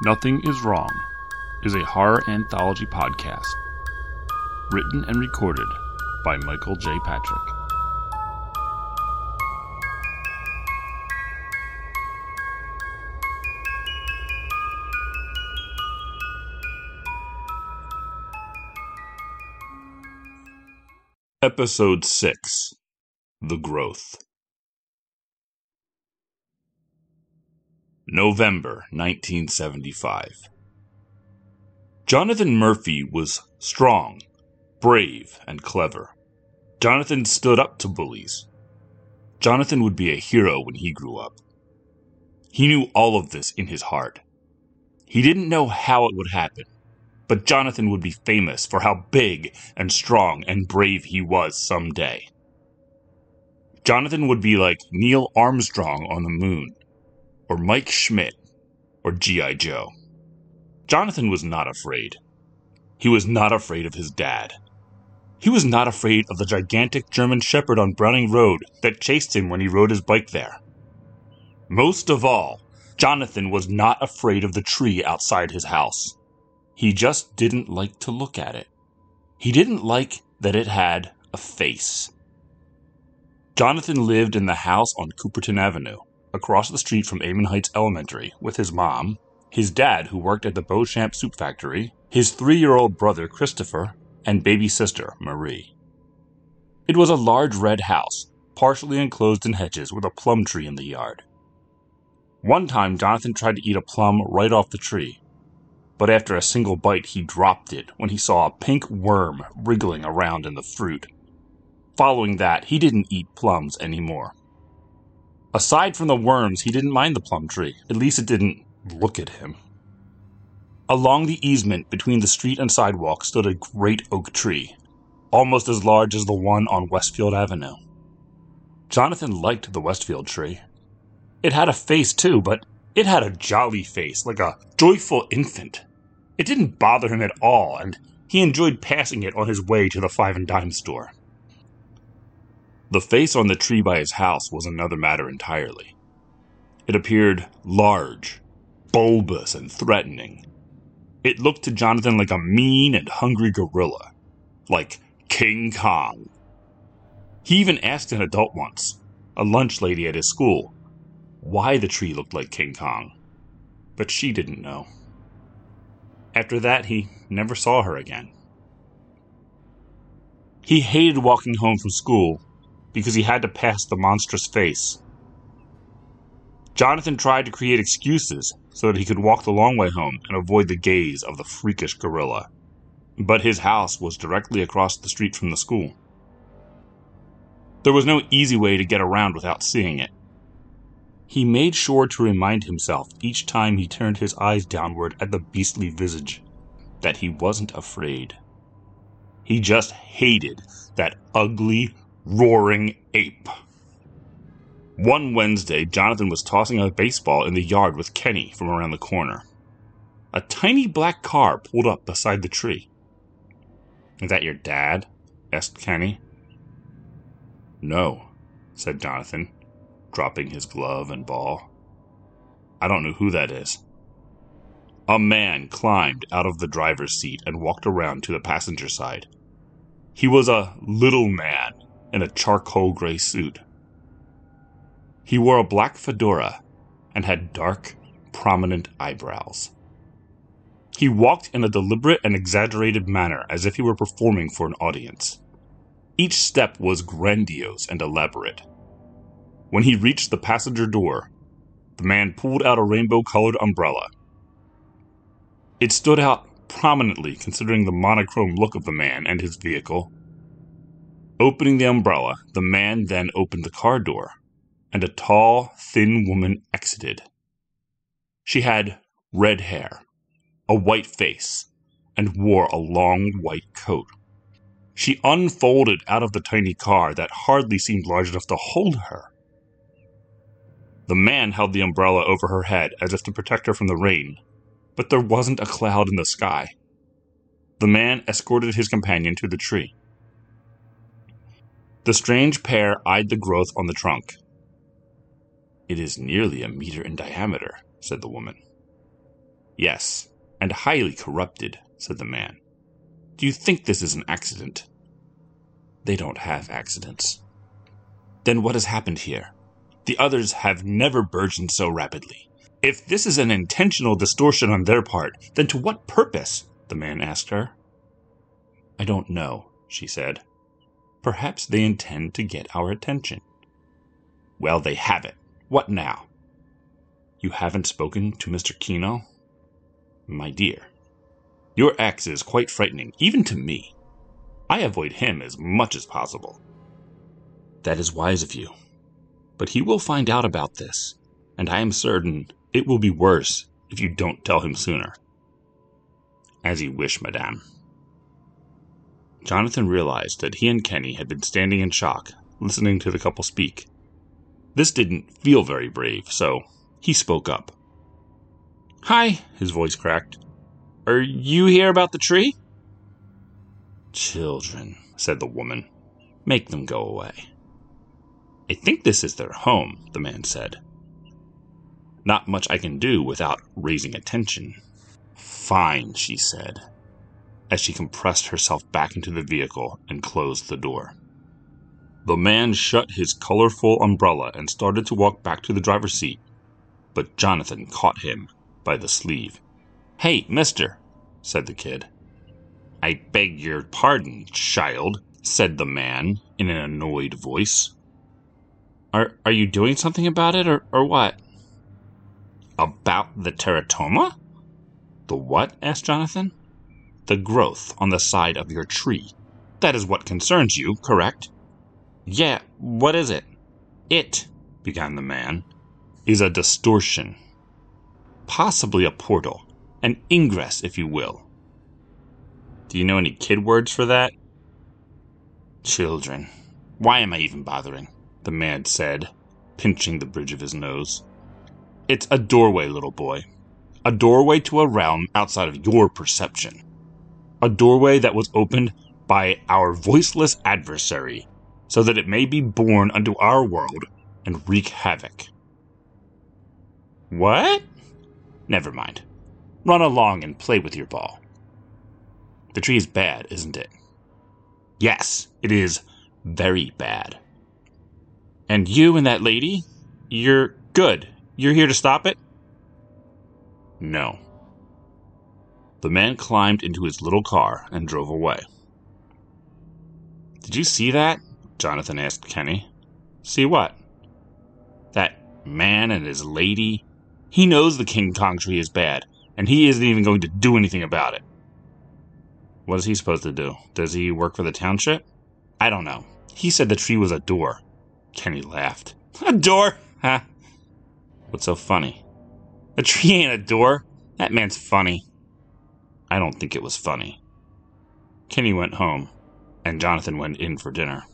Nothing is Wrong is a horror anthology podcast written and recorded by Michael J. Patrick. Episode 6 The Growth. November 1975. Jonathan Murphy was strong, brave, and clever. Jonathan stood up to bullies. Jonathan would be a hero when he grew up. He knew all of this in his heart. He didn't know how it would happen, but Jonathan would be famous for how big and strong and brave he was someday. Jonathan would be like Neil Armstrong on the moon, or Mike Schmidt, or G.I. Joe. Jonathan was not afraid. He was not afraid of his dad. He was not afraid of the gigantic German Shepherd on Browning Road that chased him when he rode his bike there. Most of all, Jonathan was not afraid of the tree outside his house. He just didn't like to look at it. He didn't like that it had a face. Jonathan lived in the house on Cooperton Avenue, across the street from Amon Heights Elementary, with his mom, his dad, who worked at the Beauchamp Soup Factory, his three year old brother Christopher, and baby sister Marie. It was a large red house, partially enclosed in hedges with a plum tree in the yard. One time, Jonathan tried to eat a plum right off the tree, but after a single bite, he dropped it when he saw a pink worm wriggling around in the fruit. Following that, he didn't eat plums anymore. Aside from the worms, he didn't mind the plum tree. At least it didn't look at him. Along the easement between the street and sidewalk stood a great oak tree, almost as large as the one on Westfield Avenue. Jonathan liked the Westfield tree. It had a face too, but it had a jolly face, like a joyful infant. It didn't bother him at all, and he enjoyed passing it on his way to the five and dime store. The face on the tree by his house was another matter entirely. It appeared large, bulbous, and threatening. It looked to Jonathan like a mean and hungry gorilla, like King Kong. He even asked an adult once, a lunch lady at his school, why the tree looked like King Kong, but she didn't know. After that, he never saw her again. He hated walking home from school because he had to pass the monstrous face. Jonathan tried to create excuses so that he could walk the long way home and avoid the gaze of the freakish gorilla. But his house was directly across the street from the school. There was no easy way to get around without seeing it. He made sure to remind himself each time he turned his eyes downward at the beastly visage that he wasn't afraid. He just hated that ugly, roaring ape. One Wednesday, Jonathan was tossing a baseball in the yard with Kenny from around the corner. A tiny black car pulled up beside the tree. Is that your dad? asked Kenny. No, said Jonathan, dropping his glove and ball. I don't know who that is. A man climbed out of the driver's seat and walked around to the passenger side. He was a little man in a charcoal gray suit. He wore a black fedora and had dark, prominent eyebrows. He walked in a deliberate and exaggerated manner as if he were performing for an audience. Each step was grandiose and elaborate. When he reached the passenger door, the man pulled out a rainbow colored umbrella. It stood out prominently considering the monochrome look of the man and his vehicle. Opening the umbrella, the man then opened the car door, and a tall, thin woman exited. She had red hair, a white face, and wore a long white coat. She unfolded out of the tiny car that hardly seemed large enough to hold her. The man held the umbrella over her head as if to protect her from the rain, but there wasn't a cloud in the sky. The man escorted his companion to the tree. The strange pair eyed the growth on the trunk. It is nearly a meter in diameter, said the woman. Yes, and highly corrupted, said the man. Do you think this is an accident? They don't have accidents. Then what has happened here? The others have never burgeoned so rapidly. If this is an intentional distortion on their part, then to what purpose? the man asked her. I don't know, she said. Perhaps they intend to get our attention. Well, they have it. What now? You haven't spoken to Mr. Kino? My dear, your ex is quite frightening, even to me. I avoid him as much as possible. That is wise of you. But he will find out about this, and I am certain it will be worse if you don't tell him sooner. As you wish, madame. Jonathan realized that he and Kenny had been standing in shock, listening to the couple speak. This didn't feel very brave, so he spoke up. Hi, his voice cracked. Are you here about the tree? Children, said the woman. Make them go away. I think this is their home, the man said. Not much I can do without raising attention. Fine, she said, as she compressed herself back into the vehicle and closed the door. The man shut his colorful umbrella and started to walk back to the driver's seat, but Jonathan caught him by the sleeve. Hey, mister, said the kid. I beg your pardon, child, said the man in an annoyed voice. Are, are you doing something about it, or, or what? About the teratoma? The what? asked Jonathan. The growth on the side of your tree. That is what concerns you, correct? Yeah, what is it? It, began the man, is a distortion. Possibly a portal. An ingress, if you will. Do you know any kid words for that? Children. Why am I even bothering? The man said, pinching the bridge of his nose. It's a doorway, little boy. A doorway to a realm outside of your perception. A doorway that was opened by our voiceless adversary, so that it may be born unto our world and wreak havoc. What? Never mind. Run along and play with your ball. The tree is bad, isn't it? Yes, it is very bad. And you and that lady, you're good. You're here to stop it? No. The man climbed into his little car and drove away. Did you see that? Jonathan asked Kenny. See what? That man and his lady. He knows the King Kong tree is bad, and he isn't even going to do anything about it. What is he supposed to do? Does he work for the township? I don't know. He said the tree was a door. Kenny laughed. A door? Huh? What's so funny? A tree ain't a door. That man's funny. I don't think it was funny. Kenny went home, and Jonathan went in for dinner.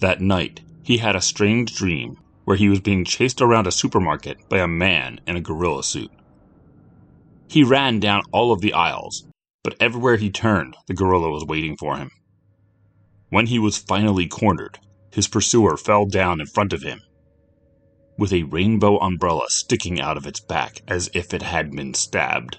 That night, he had a strange dream where he was being chased around a supermarket by a man in a gorilla suit. He ran down all of the aisles, but everywhere he turned, the gorilla was waiting for him. When he was finally cornered, his pursuer fell down in front of him, with a rainbow umbrella sticking out of its back as if it had been stabbed.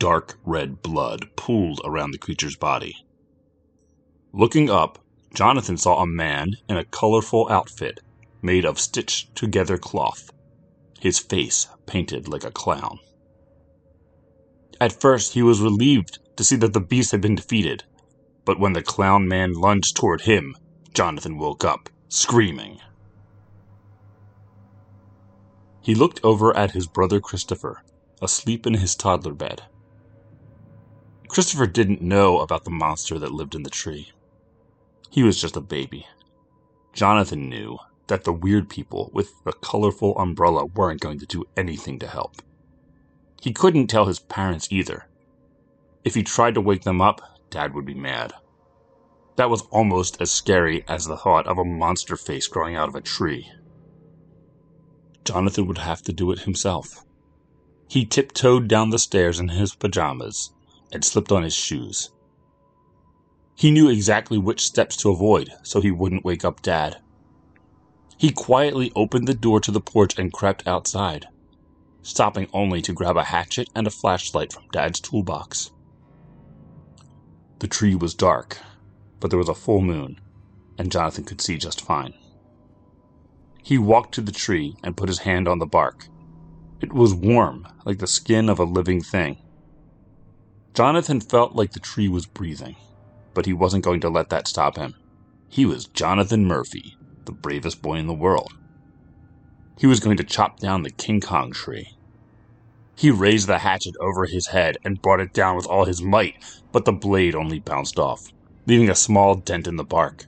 Dark red blood pooled around the creature's body. Looking up, Jonathan saw a man in a colorful outfit made of stitched together cloth, his face painted like a clown. At first, he was relieved to see that the beast had been defeated, but when the clown man lunged toward him, Jonathan woke up, screaming. He looked over at his brother Christopher, asleep in his toddler bed. Christopher didn't know about the monster that lived in the tree. He was just a baby. Jonathan knew that the weird people with the colorful umbrella weren't going to do anything to help. He couldn't tell his parents either. If he tried to wake them up, Dad would be mad. That was almost as scary as the thought of a monster face growing out of a tree. Jonathan would have to do it himself. He tiptoed down the stairs in his pajamas and slipped on his shoes. He knew exactly which steps to avoid so he wouldn't wake up Dad. He quietly opened the door to the porch and crept outside. stopping only to grab a hatchet and a flashlight from Dad's toolbox. The tree was dark, but there was a full moon, and Jonathan could see just fine. He walked to the tree and put his hand on the bark. It was warm, like the skin of a living thing. Jonathan felt like the tree was breathing, but he wasn't going to let that stop him. He was Jonathan Murphy, the bravest boy in the world. He was going to chop down the King Kong tree. He raised the hatchet over his head and brought it down with all his might, but the blade only bounced off, leaving a small dent in the bark.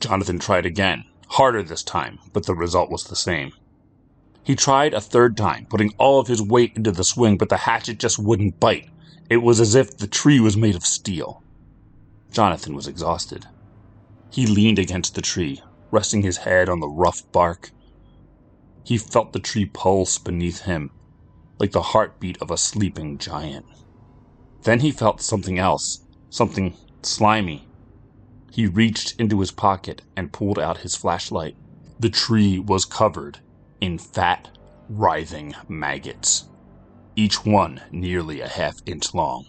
Jonathan tried again, harder this time, but the result was the same. He tried a third time, putting all of his weight into the swing, but the hatchet just wouldn't bite. It was as if the tree was made of steel. Jonathan was exhausted. He leaned against the tree, resting his head on the rough bark. He felt the tree pulse beneath him, like the heartbeat of a sleeping giant. Then he felt something else, something slimy. He reached into his pocket and pulled out his flashlight. The tree was covered in fat, writhing maggots, each one nearly a half inch long.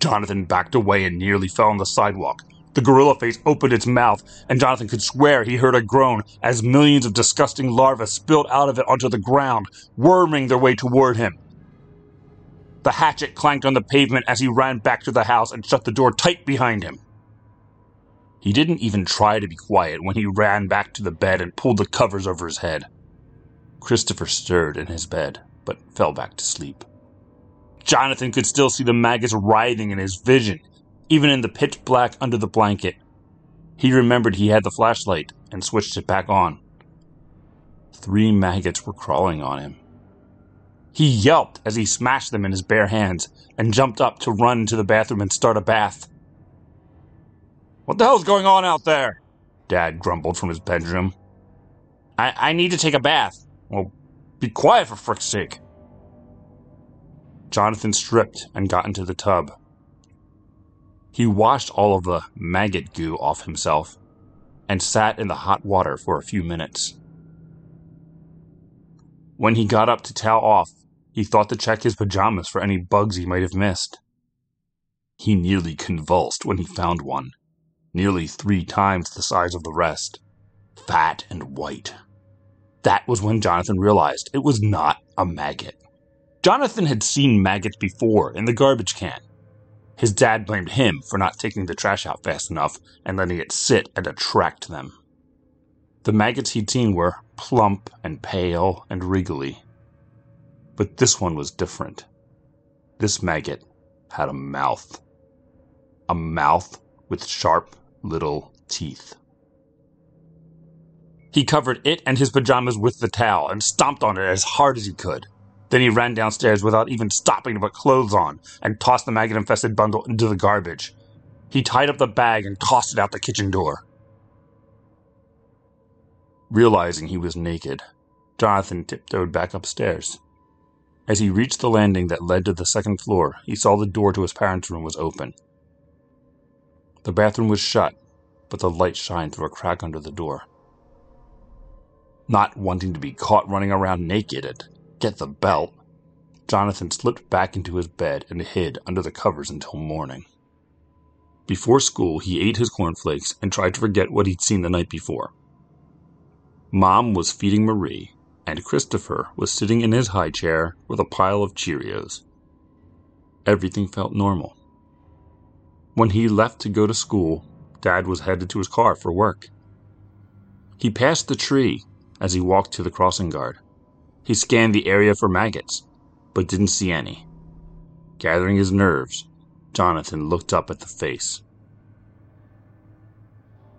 Jonathan backed away and nearly fell on the sidewalk. The gorilla face opened its mouth, and Jonathan could swear he heard a groan as millions of disgusting larvae spilled out of it onto the ground, worming their way toward him. The hatchet clanked on the pavement as he ran back to the house and shut the door tight behind him. He didn't even try to be quiet when he ran back to the bed and pulled the covers over his head. Christopher stirred in his bed, but fell back to sleep. Jonathan could still see the maggots writhing in his vision, even in the pitch black under the blanket. He remembered he had the flashlight and switched it back on. Three maggots were crawling on him. He yelped as he smashed them in his bare hands and jumped up to run to the bathroom and start a bath. What the hell's going on out there? Dad grumbled from his bedroom. I, I need to take a bath. Well, be quiet for frick's sake. Jonathan stripped and got into the tub. He washed all of the maggot goo off himself and sat in the hot water for a few minutes. When he got up to towel off, he thought to check his pajamas for any bugs he might have missed. He nearly convulsed when he found one nearly three times the size of the rest, fat and white. That was when Jonathan realized it was not a maggot. Jonathan had seen maggots before in the garbage can. His dad blamed him for not taking the trash out fast enough and letting it sit and attract them. The maggots he'd seen were plump and pale and wriggly. But this one was different. This maggot had a mouth. A mouth with sharp little teeth. He covered it and his pajamas with the towel and stomped on it as hard as he could. Then he ran downstairs without even stopping to put clothes on and tossed the maggot infested bundle into the garbage. He tied up the bag and tossed it out the kitchen door. Realizing he was naked, Jonathan tiptoed back upstairs. As he reached the landing that led to the second floor, he saw the door to his parents' room was open. The bathroom was shut, but the light shined through a crack under the door. Not wanting to be caught running around naked and get the belt, Jonathan slipped back into his bed and hid under the covers until morning. Before school, he ate his cornflakes and tried to forget what he'd seen the night before. Mom was feeding Marie, and Christopher was sitting in his high chair with a pile of Cheerios. Everything felt normal. When he left to go to school, Dad was headed to his car for work. He passed the tree as he walked to the crossing guard. He scanned the area for maggots, but didn't see any. Gathering his nerves, Jonathan looked up at the face.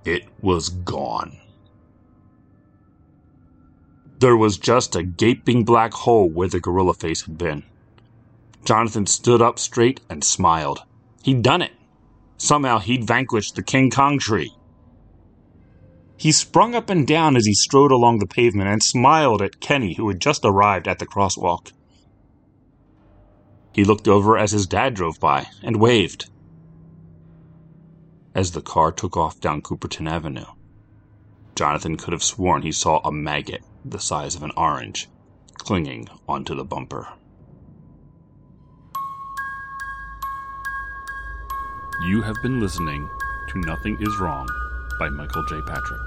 It was gone. There was just a gaping black hole where the gorilla face had been. Jonathan stood up straight and smiled. He'd done it. Somehow he'd vanquished the King Kong tree. He sprung up and down as he strode along the pavement and smiled at Kenny, who had just arrived at the crosswalk. He looked over as his dad drove by and waved. As the car took off down Cooperton Avenue, Jonathan could have sworn he saw a maggot the size of an orange clinging onto the bumper. You have been listening to Nothing Is Wrong by Michael J. Patrick.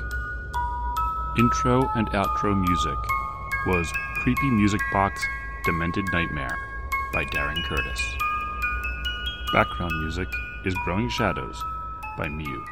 Intro and outro music was Creepy Music Box Demented Nightmare by Darren Curtis. Background music is Growing Shadows by Myuu.